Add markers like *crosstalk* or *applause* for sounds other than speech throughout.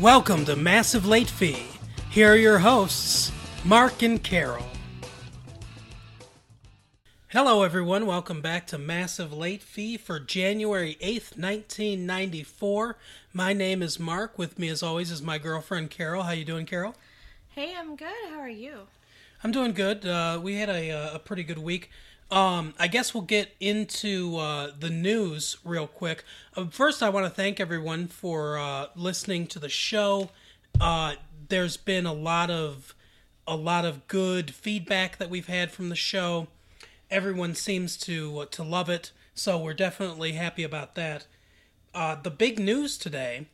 Welcome to Massive Late Fee. Here are your hosts, Mark and Carol. Hello, everyone. Welcome back to Massive Late Fee for January 8th, 1994. My name is Mark. With me, as always, is my girlfriend, Carol. How you doing, Carol? Hey, I'm good. How are you? I'm doing good. Uh, we had a, uh, a pretty good week. Um, I guess we'll get into uh, the news real quick. Uh, first, I want to thank everyone for uh, listening to the show. Uh, there's been a lot of a lot of good feedback that we've had from the show. Everyone seems to to love it, so we're definitely happy about that. Uh, the big news today,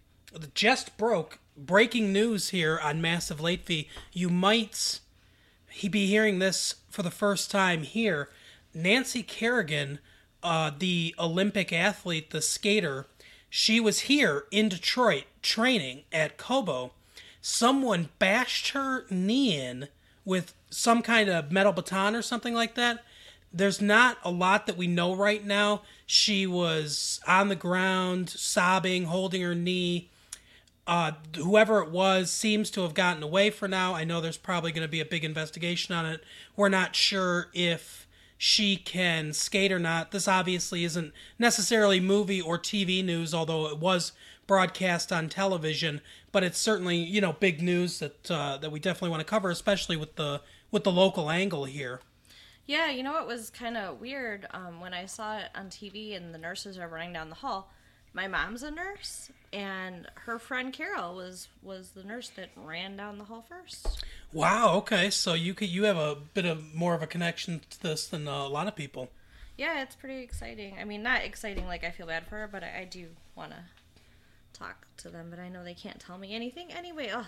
just broke. Breaking news here on Massive Late Fee. You might he be hearing this for the first time here. Nancy Kerrigan, uh, the Olympic athlete, the skater, she was here in Detroit training at Cobo. Someone bashed her knee in with some kind of metal baton or something like that. There's not a lot that we know right now. She was on the ground, sobbing, holding her knee. Uh, whoever it was seems to have gotten away for now. I know there's probably going to be a big investigation on it. We're not sure if she can skate or not. This obviously isn't necessarily movie or TV news, although it was broadcast on television. But it's certainly you know big news that uh, that we definitely want to cover, especially with the with the local angle here. Yeah, you know it was kind of weird um, when I saw it on TV and the nurses are running down the hall. My mom's a nurse, and her friend Carol was was the nurse that ran down the hall first. Wow. Okay. So you could you have a bit of more of a connection to this than a lot of people. Yeah, it's pretty exciting. I mean, not exciting like I feel bad for her, but I, I do want to talk to them. But I know they can't tell me anything anyway. Ugh.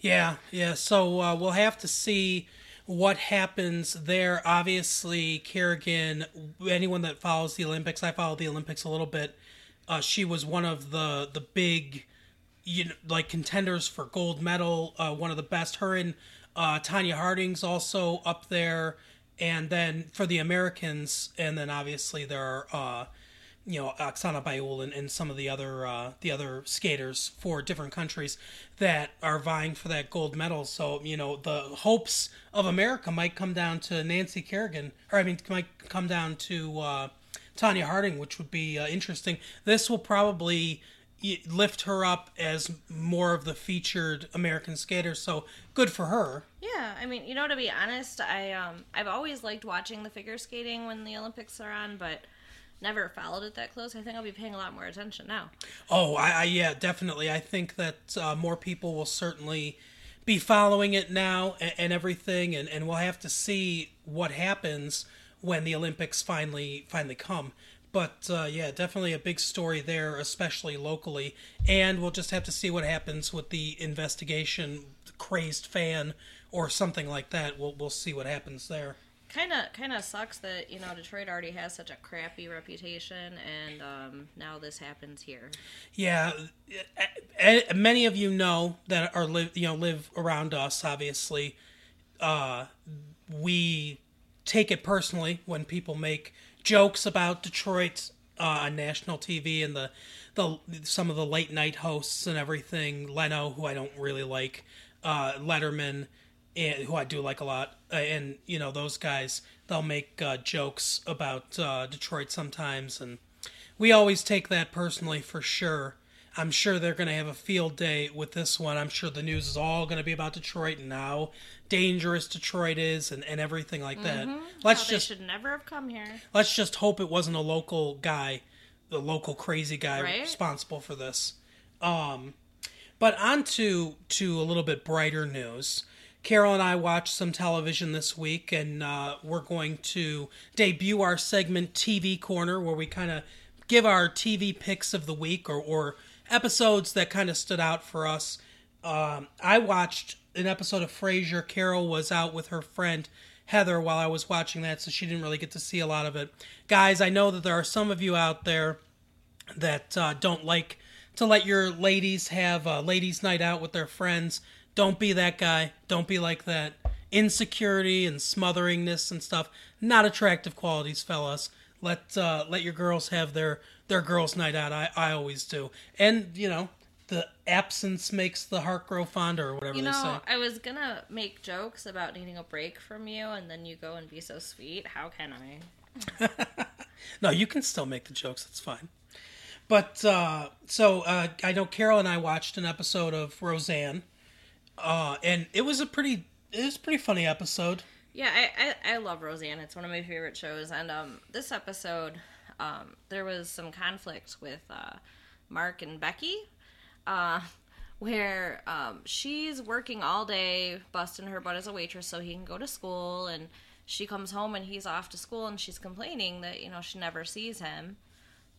Yeah. Yeah. So uh, we'll have to see what happens there. Obviously, Kerrigan. Anyone that follows the Olympics, I follow the Olympics a little bit. Uh, she was one of the the big, you know, like contenders for gold medal. Uh, one of the best. Her and uh, Tonya Harding's also up there. And then for the Americans, and then obviously there are, uh, you know, Oksana Bayul and, and some of the other uh, the other skaters for different countries that are vying for that gold medal. So you know, the hopes of America might come down to Nancy Kerrigan, or I mean, might come down to Tonya Harding, which would be uh, interesting. This will probably lift her up as more of the featured American skater. So good for her. Yeah, I mean, you know, to be honest, I um, I've always liked watching the figure skating when the Olympics are on, but never followed it that close. I think I'll be paying a lot more attention now. Oh, I, I yeah, definitely. I think that uh, more people will certainly be following it now and, and everything, and, and we'll have to see what happens when the Olympics finally finally come. But uh, yeah, definitely a big story there, especially locally. And we'll just have to see what happens with the investigation, the crazed fan, or something like that. We'll we'll see what happens there. Kind of, kind of sucks that you know Detroit already has such a crappy reputation, and um, now this happens here. Yeah, many of you know that are live you know live around us. Obviously, uh, we take it personally when people make jokes about Detroit uh, on national TV and the the some of the late night hosts and everything. Leno, who I don't really like, uh, Letterman, and, who I do like a lot, uh, and you know those guys. They'll make uh, jokes about uh, Detroit sometimes, and we always take that personally for sure. I'm sure they're going to have a field day with this one. I'm sure the news is all going to be about Detroit and how dangerous Detroit is and, and everything like that. Mm-hmm. Let's How just should never have come here. let's just hope it wasn't a local guy, the local crazy guy Right. responsible for this. Um, but on to to a little bit brighter news. Carol and I watched some television this week, and uh, we're going to debut our segment TV Corner, where we kind of give our TV picks of the week or, or episodes that kind of stood out for us. Um, I watched an episode of Frasier. Carol was out with her friend Heather while I was watching that, so she didn't really get to see a lot of it. Guys, I know that there are some of you out there that uh, don't like to let your ladies have a ladies' night out with their friends. Don't be that guy. Don't be like that. Insecurity and smotheringness and stuff. Not attractive qualities, fellas. Let uh, let your girls have their their girls' night out. I, I always do. And you know, the absence makes the heart grow fonder or whatever You they say. know, I was gonna make jokes about needing a break from you, and then you go and be so sweet. How can I? *laughs* No, you can still make the jokes. that's fine. But uh, so uh, I know Carol and I watched an episode of Roseanne, uh, and it was a pretty it was a pretty funny episode. Yeah, I, I, I love Roseanne. It's one of my favorite shows. And um, this episode, um, there was some conflict with uh, Mark and Becky, uh, where um, she's working all day, busting her butt as a waitress so he can go to school. And she comes home and he's off to school and she's complaining that, you know, she never sees him.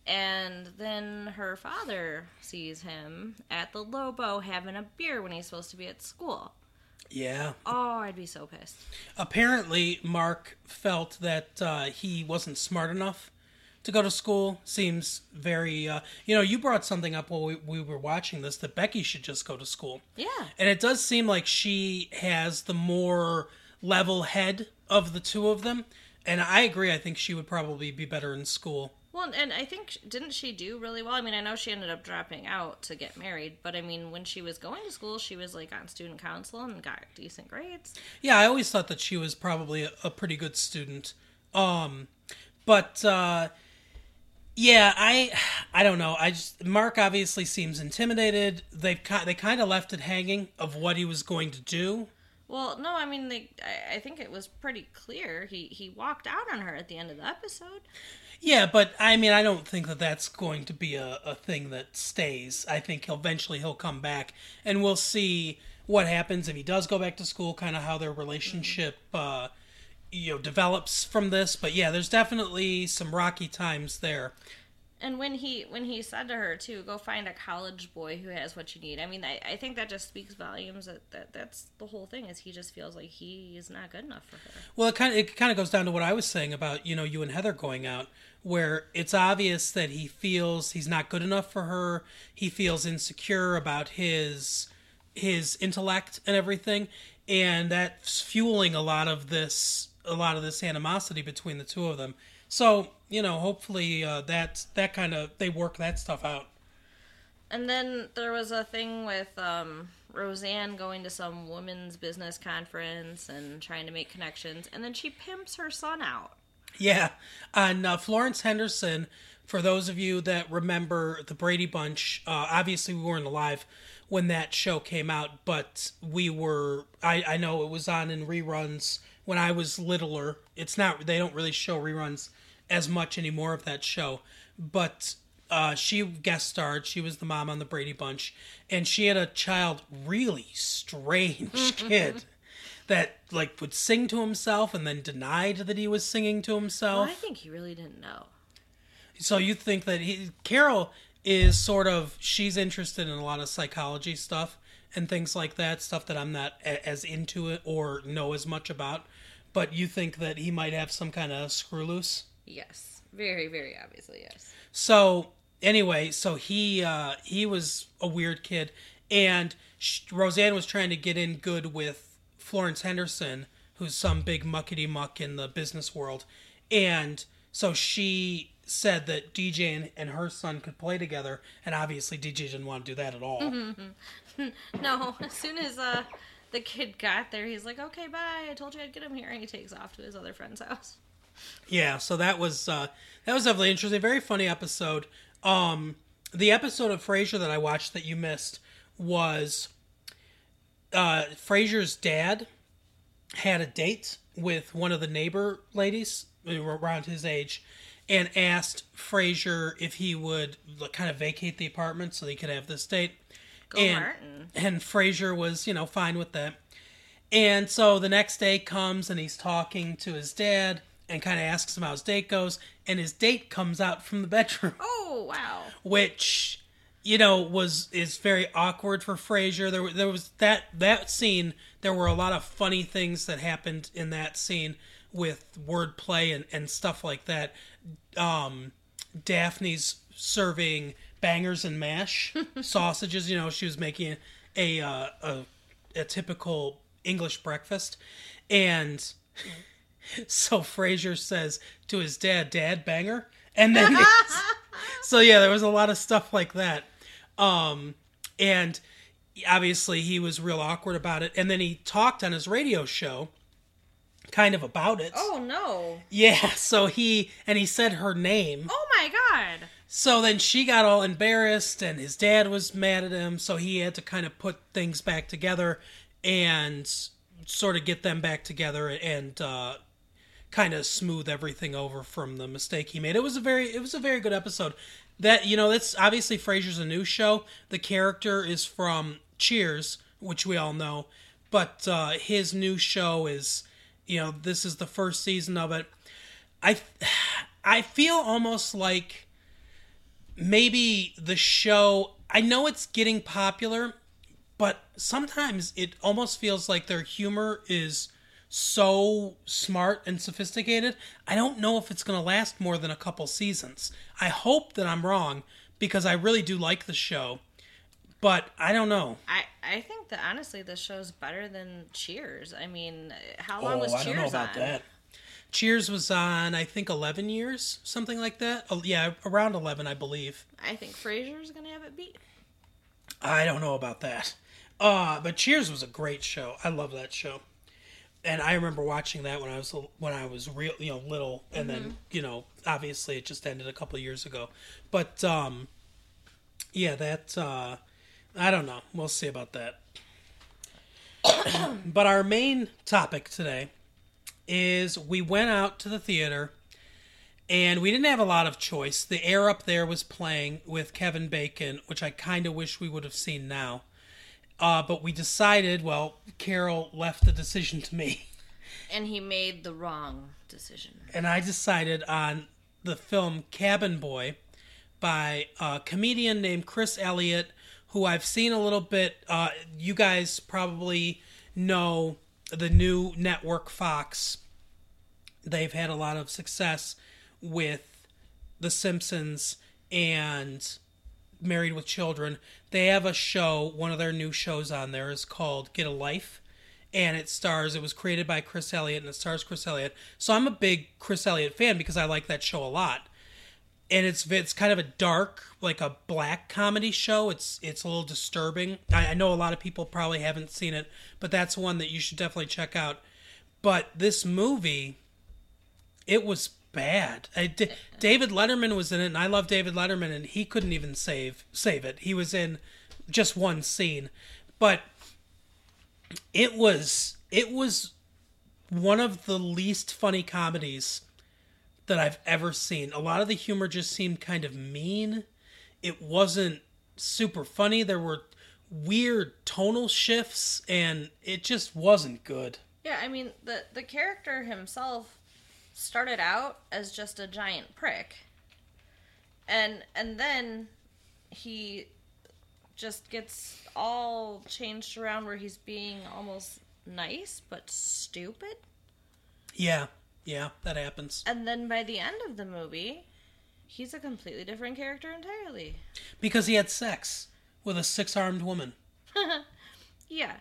And then her father sees him at the Lobo having a beer when he's supposed to be at school. Yeah. Oh, I'd be so pissed. Apparently, Mark felt that uh, he wasn't smart enough to go to school. Seems very, uh, you know, you brought something up while we, we were watching this that Becky should just go to school. Yeah. And it does seem like she has the more level head of the two of them. And I agree. I think she would probably be better in school. Well, and I think didn't she do really well? I mean, I know she ended up dropping out to get married, but I mean, when she was going to school, she was like on student council and got decent grades. Yeah, I always thought that she was probably a, a pretty good student. Um, but uh, yeah, I I don't know. I just Mark obviously seems intimidated. They've they kind of left it hanging of what he was going to do. Well, no, I mean, they, I, I think it was pretty clear. He he walked out on her at the end of the episode. Yeah, but I mean, I don't think that that's going to be a, a thing that stays. I think he'll, eventually he'll come back, and we'll see what happens if he does go back to school. Kind of how their relationship, uh, you know, develops from this. But yeah, there's definitely some rocky times there. And when he when he said to her too, go find a college boy who has what you need. I mean, I, I think that just speaks volumes. That, that that's the whole thing. Is he just feels like he is not good enough for her. Well, it kind of it kind of goes down to what I was saying about you know you and Heather going out, where it's obvious that he feels he's not good enough for her. He feels insecure about his his intellect and everything, and that's fueling a lot of this a lot of this animosity between the two of them. So you know, hopefully uh, that that kind of they work that stuff out. And then there was a thing with um, Roseanne going to some women's business conference and trying to make connections, and then she pimps her son out. Yeah, and uh, Florence Henderson. For those of you that remember the Brady Bunch, uh, obviously we weren't alive when that show came out, but we were. I, I know it was on in reruns when I was littler. It's not. They don't really show reruns as much anymore of that show, but uh, she guest starred. She was the mom on the Brady Bunch, and she had a child, really strange *laughs* kid that like would sing to himself and then denied that he was singing to Well, himself. I think he really didn't know. So you think that he Carol is sort of she's interested in a lot of psychology stuff and things like that, stuff that I'm not a- as into it or know as much about. But you think that he might have some kind of screw loose. Yes, very, very obviously, yes. So anyway, so he uh, he was a weird kid, and sh- Roseanne was trying to get in good with Florence Henderson, who's some big muckety muck in the business world, and so she said that DJ and, and her son could play together, and obviously DJ didn't want to do that at all. *laughs* No, as soon as uh, the kid got there, he's like, "Okay, bye. I told you I'd get him here," and he takes off to his other friend's house. Yeah, so that was uh, that was definitely interesting. Very funny episode. Um, the episode of Frasier that I watched that you missed was uh, Frasier's dad had a date with one of the neighbor ladies around his age, and asked Frasier if he would kind of vacate the apartment so they could have this date. Go and, Martin. And Frasier was, you know, fine with that. And so the next day comes and he's talking to his dad and kind of asks him how his date goes. And his date comes out from the bedroom, *laughs* Oh wow! which, you know, was is very awkward for Frasier. There, there was that that scene. There were a lot of funny things that happened in that scene with wordplay and, and stuff like that. Um, Daphne's serving bangers and mash *laughs* sausages. You know, she was making a uh, a, a typical English breakfast, and *laughs* so Frasier says to his dad, "Dad, banger," and then *laughs* so yeah, there was a lot of stuff like that. Um, and obviously he was real awkward about it. And then he talked on his radio show kind of about it. Oh no. Yeah, so he and he said her name. Oh my god. So then she got all embarrassed and his dad was mad at him, so he had to kind of put things back together and sort of get them back together and uh kind of smooth everything over from the mistake he made. It was a very it was a very good episode. That you know, that's obviously Frasier's a new show. The character is from Cheers, which we all know, but uh his new show is you know, this is the first season of it. I *sighs* I feel almost like maybe the show I know it's getting popular, but sometimes it almost feels like their humor is so smart and sophisticated. I don't know if it's going to last more than a couple seasons. I hope that I'm wrong because I really do like the show, but I don't know. I, I think that honestly, this show's better than Cheers. I mean, how long oh, was Oh, I Cheers don't know about on? that. Cheers was on, I think, 11 years, something like that. Oh, yeah, around 11, I believe. I think Frasier's gonna have it beat. I don't know about that. Uh, but Cheers was a great show. I love that show. And I remember watching that when I was when I was real, you know, little, and then you know, obviously it just ended a couple of years ago. But um, yeah, that uh, I don't know. We'll see about that. *coughs* but our main topic today is we went out to the theater and we didn't have a lot of choice. The Air Up There was playing with Kevin Bacon, which I kind of wish we would have seen now. Uh, but we decided, well, Carol left the decision to me. *laughs* And he made the wrong decision. And I decided on the film Cabin Boy by a comedian named Chris Elliott, who I've seen a little bit. Uh, you guys probably know the new network Fox. They've had a lot of success with The Simpsons and Married with Children. They have a show, one of their new shows on there is called Get a Life. And it stars, it was created by Chris Elliott and it stars Chris Elliott. So I'm a big Chris Elliott fan because I like that show a lot. And it's it's kind of a dark, like a black comedy show. It's it's a little disturbing. I, I know a lot of people probably haven't seen it, but that's one that you should definitely check out. But this movie, it was bad. I, D- David Letterman was in it, and I love David Letterman, and he couldn't even save save it. He was in just one scene, but it was it was one of the least funny comedies that I've ever seen. A lot of the humor just seemed kind of mean. It wasn't super funny. There were weird tonal shifts, and it just wasn't good. Yeah, I mean the the character himself started out as just a giant prick. And and then he just gets all changed around where he's being almost nice but stupid. Yeah, yeah, that happens. And then by the end of the movie, he's a completely different character entirely. Because he had sex with a six armed woman. *laughs* Yeah.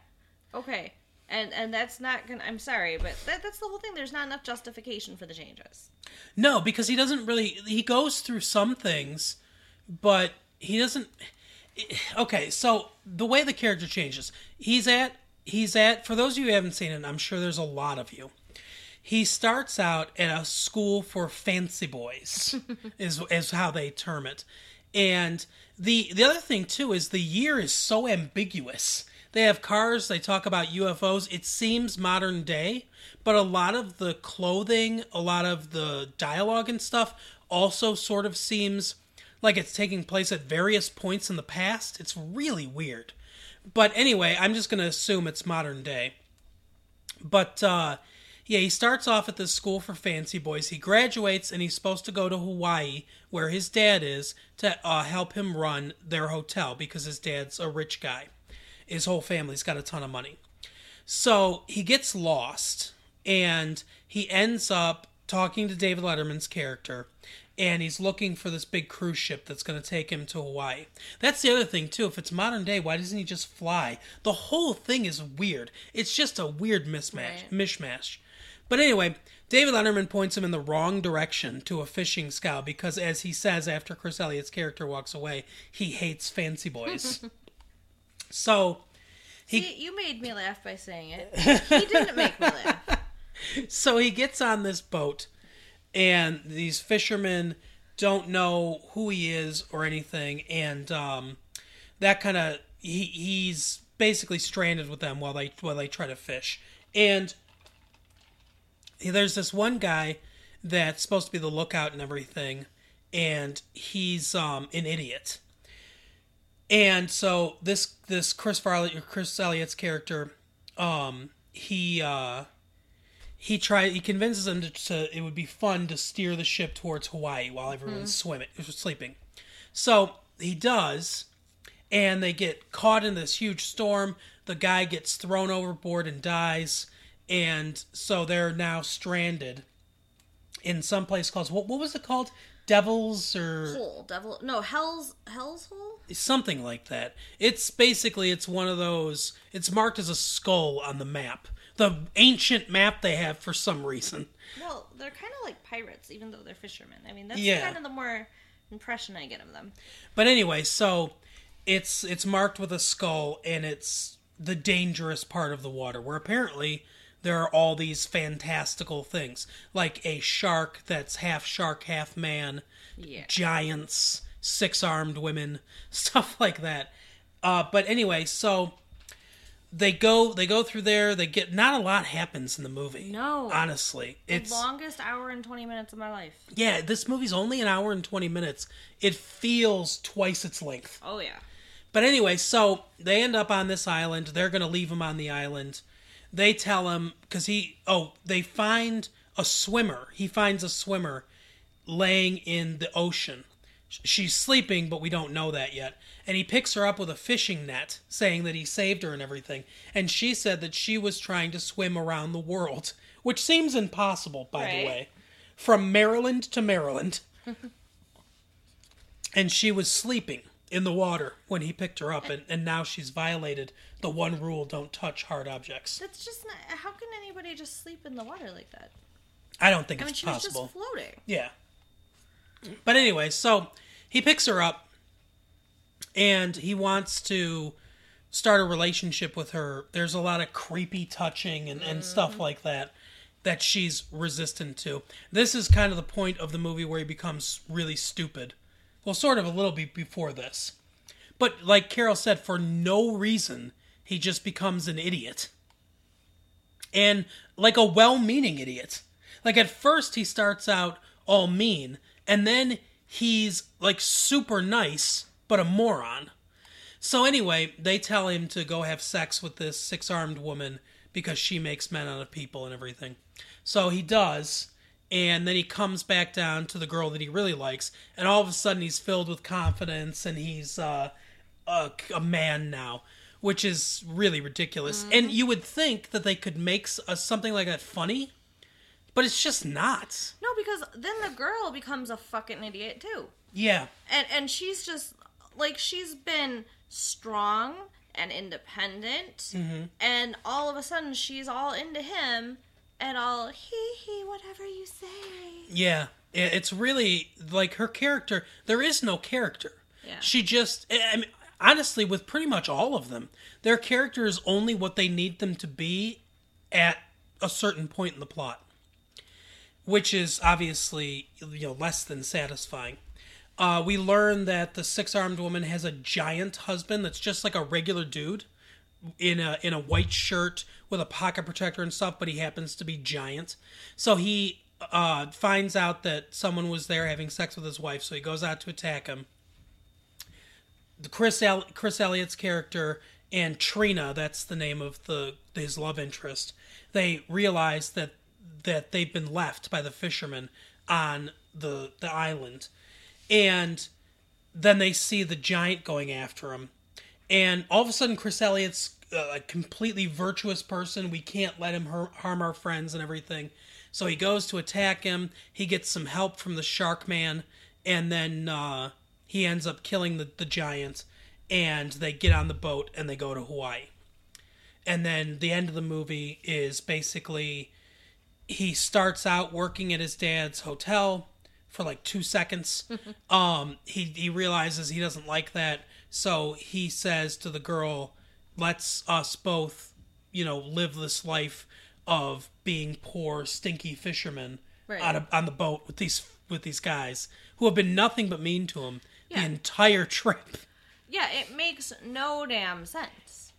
Okay. And and that's not gonna I'm sorry, but that, that's the whole thing. There's not enough justification for the changes. No, because he doesn't really. He goes through some things, but he doesn't. Eh, okay, so the way the character changes, he's at he's at. For those of you who haven't seen it, I'm sure there's a lot of you. He starts out at a school for fancy boys, *laughs* is is how they term it, and the the other thing too is the year is so ambiguous. They have cars. They talk about UFOs. It seems modern day, but a lot of the clothing, a lot of the dialogue and stuff also sort of seems like it's taking place at various points in the past. It's really weird. But anyway, I'm just going to assume it's modern day. But uh, yeah, he starts off at this school for fancy boys. He graduates and he's supposed to go to Hawaii, where his dad is, to uh, help him run their hotel because his dad's a rich guy. His whole family's got a ton of money. So he gets lost and he ends up talking to David Letterman's character and he's looking for this big cruise ship that's going to take him to Hawaii. That's the other thing too. If it's modern day, why doesn't he just fly? The whole thing is weird. It's just a weird mismatch, Right. mishmash. But anyway, David Letterman points him in the wrong direction to a fishing scow because, as he says after Chris Elliott's character walks away, he hates fancy boys. *laughs* So he See, you made me laugh by saying it. *laughs* He didn't make me laugh. so he gets on this boat and these fishermen don't know who he is or anything and um, that kind of he, he's basically stranded with them while they while they try to fish and there's this one guy that's supposed to be the lookout and everything and he's um, an idiot and so this this Chris Farley or Chris Elliott's character um, he uh, he tries he convinces him to, to, it would be fun to steer the ship towards Hawaii while everyone's swimming sleeping. So he does, and they get caught in this huge storm. The guy gets thrown overboard and dies, and so they're now stranded in some place called what what was it called? Devils or Hole, devil. No, hell's hell's hole. something like that. It's basically it's one of those. It's marked as a skull on the map, the ancient map they have for some reason. Well, they're kind of like pirates, even though they're fishermen. I mean, that's Yeah. kind of the more impression I get of them. But anyway, so it's it's marked with a skull, and it's the dangerous part of the water, where apparently there are all these fantastical things, like a shark that's half shark, half man, Yeah. giants, six armed women, *laughs* stuff like that. Uh, but anyway, so they go they go through there. They get not a lot happens in the movie. No. honestly, it's the longest hour and twenty minutes of my life. yeah. This movie's only an hour and twenty minutes. It feels twice its length. Oh yeah. But anyway, so they end up on this island. They're going to leave him on the island. They tell him because he oh they find a swimmer. He finds a swimmer laying in the ocean. She's sleeping, but we don't know that yet. And he picks her up with a fishing net, saying that he saved her and everything. And she said that she was trying to swim around the world, *laughs* which seems impossible, by the way. From Maryland to Maryland. *laughs* and she was sleeping in the water when he picked her up, and, and now she's violated the one rule don't touch hard objects. That's just not. How can anybody just sleep in the water like that? I don't think I mean, it's she was possible. just floating. Yeah. But anyway, so he picks her up and he wants to start a relationship with her. There's a lot of creepy touching and, and stuff mm-hmm. like that that she's resistant to. This is kind of the point of the movie where he becomes really stupid. Well, sort of a little bit before this. But like Carol said, for no reason, he just becomes an idiot. And like a well meaning idiot. Like at first, he starts out all mean, and then he's like super nice, but a moron. So anyway, they tell him to go have sex with this six armed woman because she makes men out of people and everything. So he does, and then he comes back down to the girl that he really likes, and all of a sudden he's filled with confidence and he's uh, a, a man now, which is really ridiculous. And you would think that they could make uh, something like that funny, but it's just not. No, because then the girl becomes a fucking idiot too. Yeah, and and she's just like she's been strong and independent and all of a sudden she's all into him and all hee hee whatever you say Yeah, it's really like her character. There is no character. Yeah. She just, I mean, honestly, with pretty much all of them, their character is only what they need them to be at a certain point in the plot, which is obviously you know less than satisfying. Uh, we learn that the six-armed woman has a giant husband that's just like a regular dude in a in a white shirt with a pocket protector and stuff, but he happens to be giant. So he uh, finds out that someone was there having sex with his wife, so he goes out to attack him. The Chris El- Chris Elliott's character and Trina, that's the name of the his love interest. They realize that that they've been left by the fishermen on the the island, and then they see the giant going after him and all of a sudden chris elliott's uh, a completely virtuous person. We can't let him harm our friends and everything. So he goes to attack him. He gets some help from the shark man. And then uh, he ends up killing the, the giant. And they get on the boat and they go to hawaii. And then the end of the movie is basically he starts out working at his dad's hotel for like two seconds. *laughs* um, he he realizes he doesn't like that, so he says to the girl "Let's us both, you know, live this life of being poor, stinky fishermen Right. on, a, on the boat with these with these guys who have been nothing but mean to him Yeah. the entire trip. Yeah, it makes no damn sense.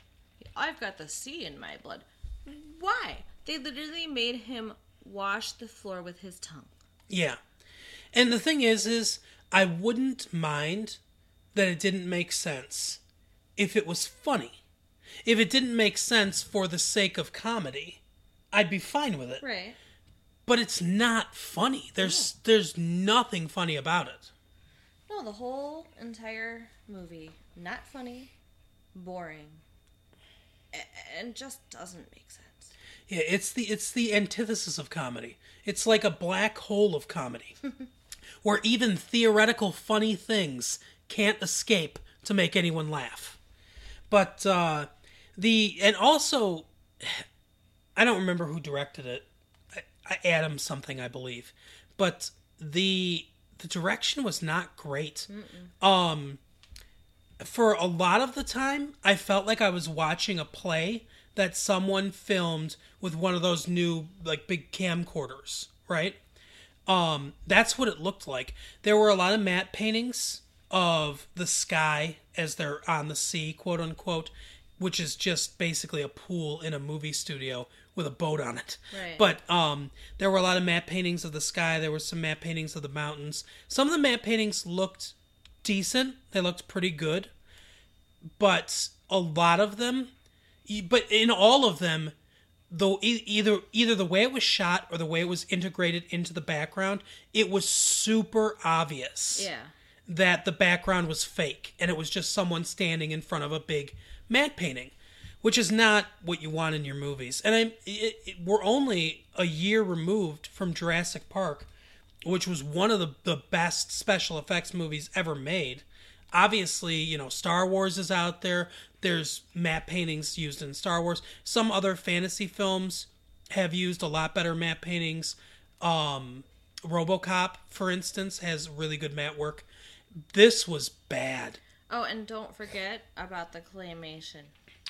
I've got the sea in my blood. Why? They literally made him wash the floor with his tongue. Yeah. And the thing is is I wouldn't mind that it didn't make sense if it was funny. If it didn't make sense for the sake of comedy, I'd be fine with it. Right. But it's not funny. There's there's nothing funny about it. No, the whole entire movie not funny, boring, and just doesn't make sense. Yeah, it's the it's the antithesis of comedy. It's like a black hole of comedy. *laughs* where even theoretical funny things can't escape to make anyone laugh. But uh the and also I don't remember who directed it. I, I Adam something I believe. But the the direction was not great. Um for a lot of the time, I felt like I was watching a play that someone filmed with one of those new like big camcorders, right? Um, that's what it looked like. There were a lot of matte paintings of the sky as they're on the sea, quote unquote, which is just basically a pool in a movie studio with a boat on it. Right. But um, there were a lot of matte paintings of the sky. There were some matte paintings of the mountains. Some of the matte paintings looked decent. They looked pretty good. But a lot of them, but in all of them, though either either the way it was shot or the way it was integrated into the background, it was super obvious Yeah. That the background was fake and it was just someone standing in front of a big matte painting, which is not what you want in your movies. And I'm it, it, we're only a year removed from Jurassic Park, which was one of the the best special effects movies ever made. Obviously, you know, Star Wars is out there. There's matte paintings used in Star Wars. Some other fantasy films have used a lot better matte paintings. Um, RoboCop, for instance, has really good matte work. This was bad. Oh, and don't forget about the claymation.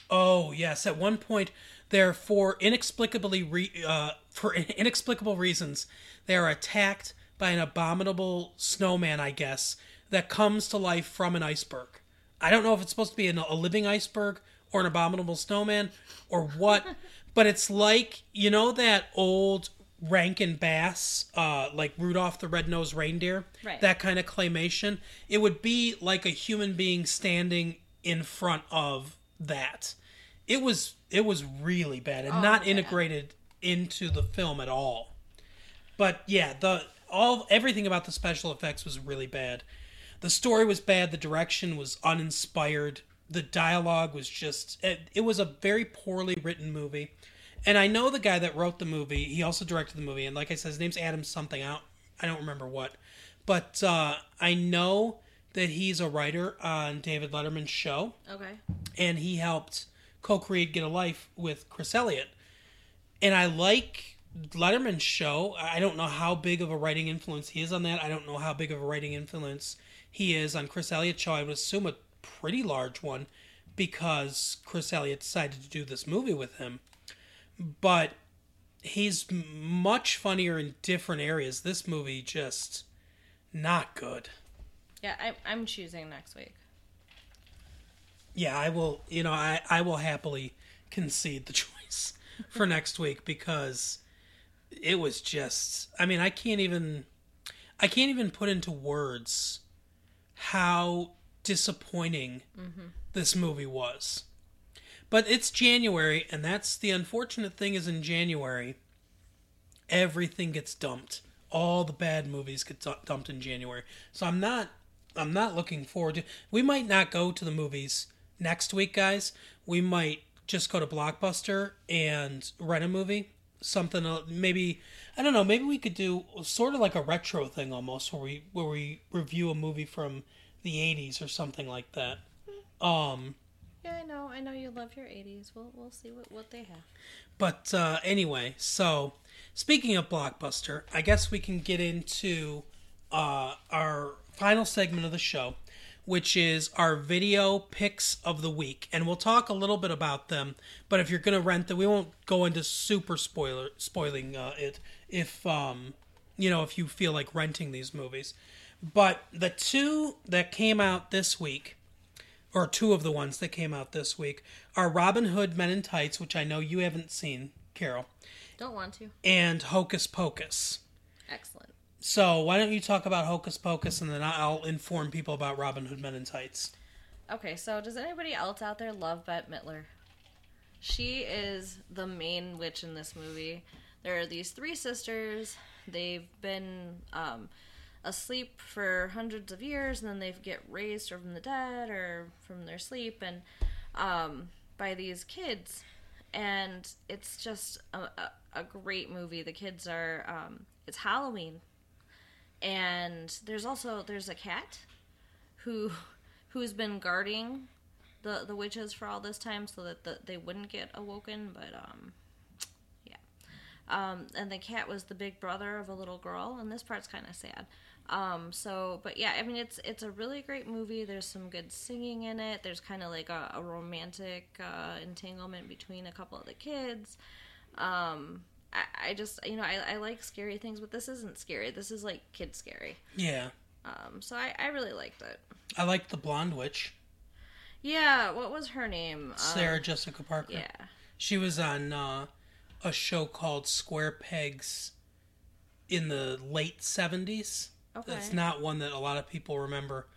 Oh yes, at one point, they're for inexplicably re- uh, for inexplicable reasons, they are attacked by an abominable snowman, I guess, that comes to life from an iceberg. I don't know if it's supposed to be an, a living iceberg or an abominable snowman or what, *laughs* but it's like you know that old Rankin Bass, uh, like Rudolph the Red-Nosed Reindeer, Right. that kind of claymation. It would be like a human being standing in front of that. It was it was really bad and not man. integrated into the film at all. But yeah, the all everything about the special effects was really bad. The story was bad, the direction was uninspired, the dialogue was just it, it was a very poorly written movie. And I know the guy that wrote the movie, he also directed the movie and like I said his name's Adam something out. I don't remember what. But uh, I know that he's a writer on David Letterman's show Okay. and he helped co-create Get a Life with Chris Elliott. And I like Letterman's show. I don't know how big of a writing influence he is on that. I don't know how big of a writing influence he is on Chris Elliott's show. I would assume a pretty large one because Chris Elliott decided to do this movie with him. But he's much funnier in different areas. This movie just not good. Yeah, I, I'm choosing next week. Yeah, I will. You know, I I will happily concede the *laughs* choice for *laughs* next week because it was just. I mean, I can't even. I can't even put into words how disappointing mm-hmm. this movie was. But it's January, and that's the unfortunate thing. Is in January, everything gets dumped. All the bad movies get dumped in January. So I'm not. I'm not looking forward to. We might not go to the movies next week, guys. We might just go to Blockbuster and rent a movie. Something maybe I don't know. Maybe we could do sort of like a retro thing almost, where we where we review a movie from the '80s or something like that. Um, Yeah, I know. I know you love your 80s. We'll we'll see what what they have. But uh, anyway, so speaking of Blockbuster, I guess we can get into uh, our final segment of the show, which is our video picks of the week. And we'll talk a little bit about them. But if you're going to rent them, we won't go into super spoiler spoiling uh, it if um, you know if you feel like renting these movies. But the two that came out this week, or two of the ones that came out this week, are Robin Hood Men in Tights, which I know you haven't seen, Carol, Don't want to. and Hocus Pocus. Excellent. So why don't you talk about Hocus Pocus, and then I'll inform people about Robin Hood Men in Tights. Okay, so does anybody else out there love Bette Midler? She is the main witch in this movie. There are these three sisters. They've been um, asleep for hundreds of years, and then they get raised from the dead or from their sleep, and um, by these kids. And it's just a, a, great movie. The kids are. Um, it's Halloween, and there's also there's a cat who who's been guarding the the witches for all this time so that the, they wouldn't get awoken but um um and the cat was the big brother of a little girl and this part's kind of sad. Um so but yeah i mean it's it's a really great movie. There's some good singing in it. There's kind of like a, a romantic uh, entanglement between a couple of the kids. Um I, I just you know I, I like scary things but this isn't scary. This is like kid scary. Yeah, um so i, I really liked it. I like the Blonde Witch, Yeah, what was her name? Sarah Um, Jessica Parker. yeah. She was on uh, a show called Square Pegs in the late seventies. Okay. It's not one that a lot of people remember,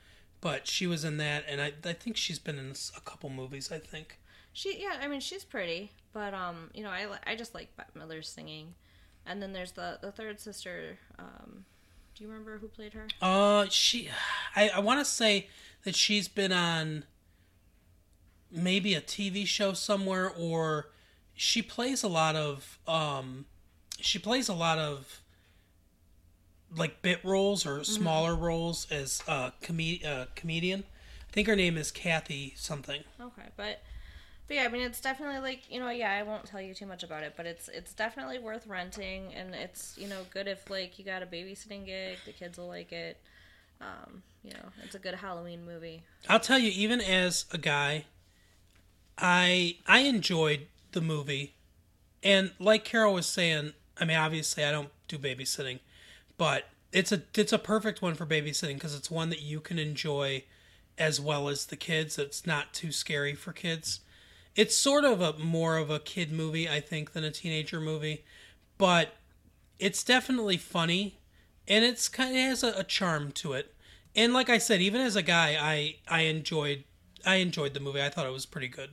but she was in that, and I, I think she's been in a couple movies. I think. She yeah, I mean she's pretty, but um, you know, I I just like Bette Midler's singing. And then there's the the third sister. Um, do you remember who played her? Uh, she, I, I want to say that she's been on maybe a TV show somewhere, or she plays a lot of, um, she plays a lot of like bit roles or smaller roles as a com- uh, comedian. I think her name is Kathy something. Okay, but but yeah, I mean it's definitely like you know yeah I won't tell you too much about it, but it's it's definitely worth renting, and it's you know good if like you got a babysitting gig, the kids will like it. Um, you know, it's a good Halloween movie. I'll tell you, even as a guy, I I enjoyed the movie, and like Carol was saying, I mean, obviously I don't do babysitting, but it's a it's a perfect one for babysitting because it's one that you can enjoy as well as the kids. It's not too scary for kids. It's sort of a more of a kid movie, I think, than a teenager movie, but it's definitely funny, and it's kind of has a, a charm to it. And like I said, even as a guy, I I enjoyed I enjoyed the movie. I thought it was pretty good.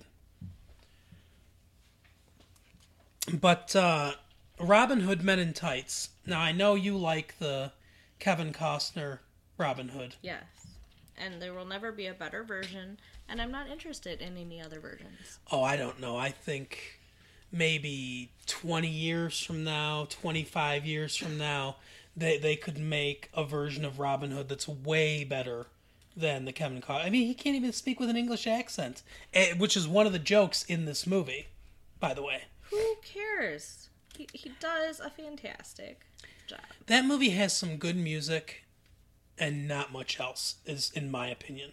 But uh, Robin Hood Men in Tights. Now I know you like the Kevin Costner Robin Hood. Yes, and there will never be a better version, and I'm not interested in any other versions. Oh, I don't know. I think maybe 20 years from now, 25 years from now, they they could make a version of Robin Hood that's way better than the Kevin Costner. I mean, he can't even speak with an English accent, eh, which is one of the jokes in this movie, by the way. Who cares? He he does a fantastic job. That movie has some good music and not much else is in my opinion.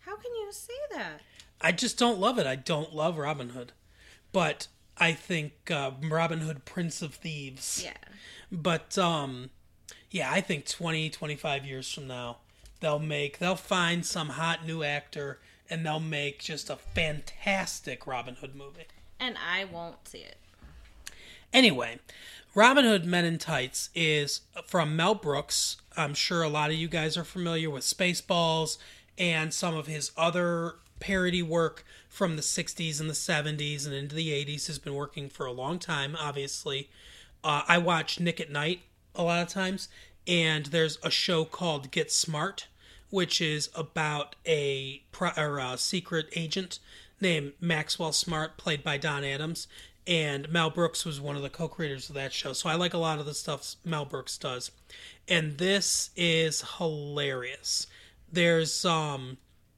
How can you say that? I just don't love it. I don't love Robin Hood. But I think uh, Robin Hood Prince of Thieves. Yeah. But um yeah, I think 20 25 years from now they'll make they'll find some hot new actor and they'll make just a fantastic Robin Hood movie. And I won't see it. Anyway, Robin Hood Men in Tights is from Mel Brooks. I'm sure a lot of you guys are familiar with Spaceballs and some of his other parody work from the 60s and the 70s and into the 80s has been working for a long time, obviously. Uh, I watch Nick at Night a lot of times, and there's a show called Get Smart, which is about a, pro- or a secret agent named Maxwell Smart, played by Don Adams. And Mel Brooks was one of the co creators of that show. So I like a lot of the stuff Mel Brooks does. And this is hilarious. There's, um,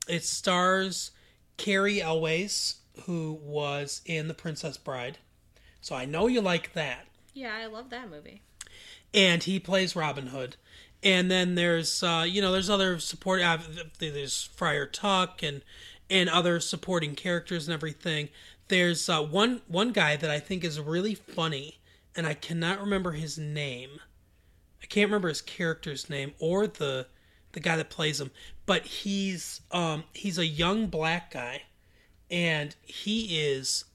it stars Cary Elwes, who was in The Princess Bride. So I know you like that Yeah, I love that movie. and he plays Robin Hood. and then there's uh, you know there's other support. Uh, there's Friar Tuck and and other supporting characters and everything. There's uh, one one guy that I think is really funny, and I cannot remember his name. I can't remember his character's name or the the guy that plays him, but he's um he's a young black guy, and he is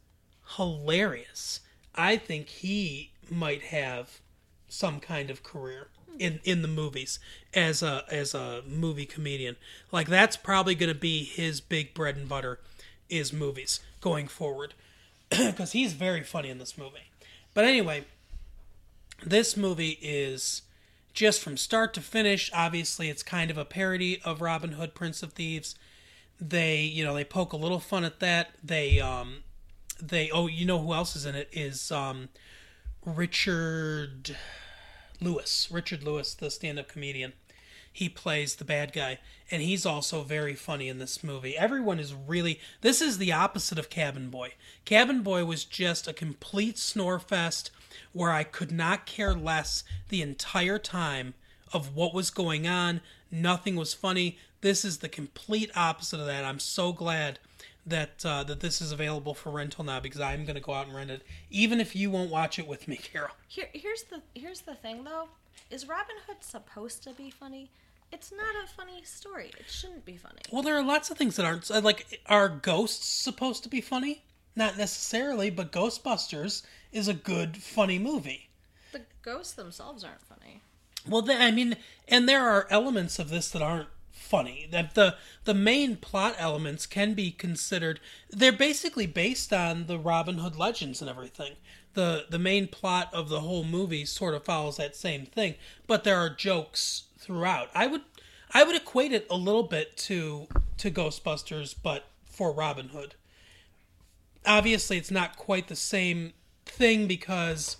hilarious. I think he might have some kind of career in in the movies as a as a movie comedian. Like that's probably going to be his big bread and butter is movies going forward *clears throat* because he's very funny in this movie. But anyway, this movie is just from start to finish. Obviously, it's kind of a parody of Robin Hood, Prince of Thieves. They, you know, they poke a little fun at that. They, um, they, oh, you know who else is in it? Is um, Richard Lewis. Richard Lewis, the stand-up comedian. He plays the bad guy, and he's also very funny in this movie. Everyone is really. This is the opposite of Cabin Boy. Cabin Boy was just a complete snore fest where I could not care less the entire time of what was going on. Nothing was funny. This is the complete opposite of that. I'm so glad that uh, that this is available for rental now because I'm going to go out and rent it, even if you won't watch it with me, Carol. Here, here's the here's the thing though: is Robin Hood supposed to be funny? It's not a funny story. It shouldn't be funny. Well, there are lots of things that aren't uh, like. Are ghosts supposed to be funny? Not necessarily, but Ghostbusters is a good, funny movie. The ghosts themselves aren't funny. Well, then, I mean, and there are elements of this that aren't funny. That the the main plot elements can be considered. They're basically based on the Robin Hood legends and everything. The the main plot of the whole movie sort of follows that same thing, but there are jokes throughout. I would I would equate it a little bit to to Ghostbusters, but for Robin Hood. Obviously, it's not quite the same thing because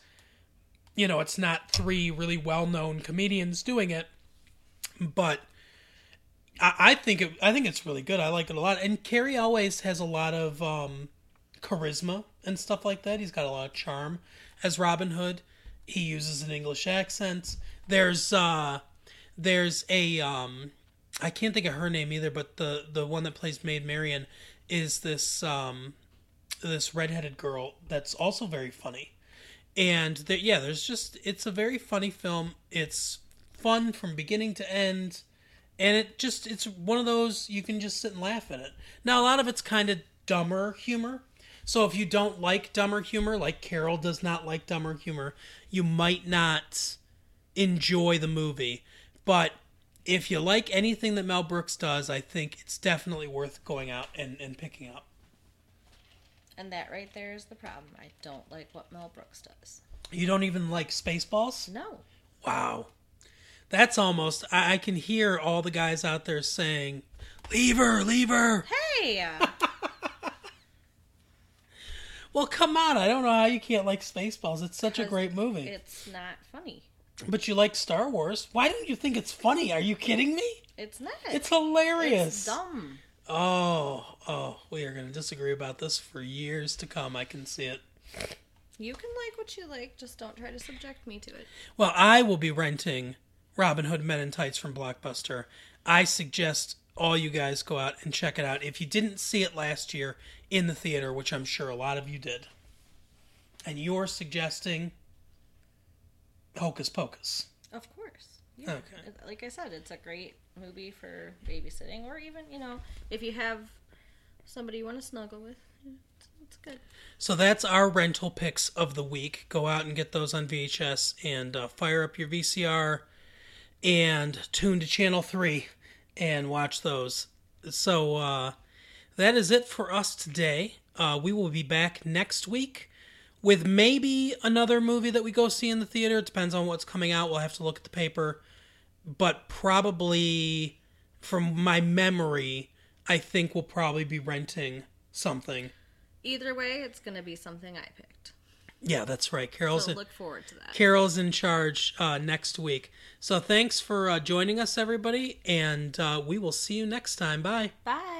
you know it's not three really well known comedians doing it, but I, think it, I think it's really good. I like it a lot, and Cary always has a lot of um, charisma and stuff like that. He's got a lot of charm as Robin Hood. He uses an English accent. There's uh, there's a um, I can't think of her name either, but the the one that plays Maid Marian is this um, this redheaded girl that's also very funny. And there, yeah, there's just it's a very funny film. It's fun from beginning to end and it just it's one of those you can just sit and laugh at it. Now a lot of it's kind of dumber humor. So if you don't like dumber humor, like Carol does not like dumber humor, you might not enjoy the movie. But if you like anything that Mel Brooks does, I think it's definitely worth going out and, and picking up. And that right there is the problem. I don't like what Mel Brooks does. You don't even like Spaceballs? No. Wow. That's almost. I, I can hear all the guys out there saying, "Leave her, leave her." Hey. *laughs* well, come on! I don't know how you can't like Spaceballs. It's such a great movie. It's not funny. But you like Star Wars. Why don't you think it's funny? Are you kidding me? It's not. It's hilarious. It's dumb. Oh, oh, we are going to disagree about this for years to come. I can see it. You can like what you like, just don't try to subject me to it. Well, I will be renting Robin Hood Men in Tights from Blockbuster. I suggest all you guys go out and check it out if you didn't see it last year in the theater, which I'm sure a lot of you did. And you're suggesting Hocus Pocus. Of course. Yeah. Okay. Like I said, it's a great movie for babysitting, or even you know, if you have somebody you want to snuggle with, it's, it's good. So that's our rental picks of the week. Go out and get those on VHS and uh, fire up your VCR and tune to channel 3 and watch those. So uh, that is it for us today. Uh, we will be back next week with maybe another movie that we go see in the theater. It depends on what's coming out. We'll have to look at the paper. But probably, from my memory, I think we'll probably be renting something. Either way, it's going to be something I picked. Yeah, that's right. Carol's So in, look forward to that. Carol's in charge uh, next week. So thanks for uh, joining us, everybody, and uh, we will see you next time. Bye. Bye.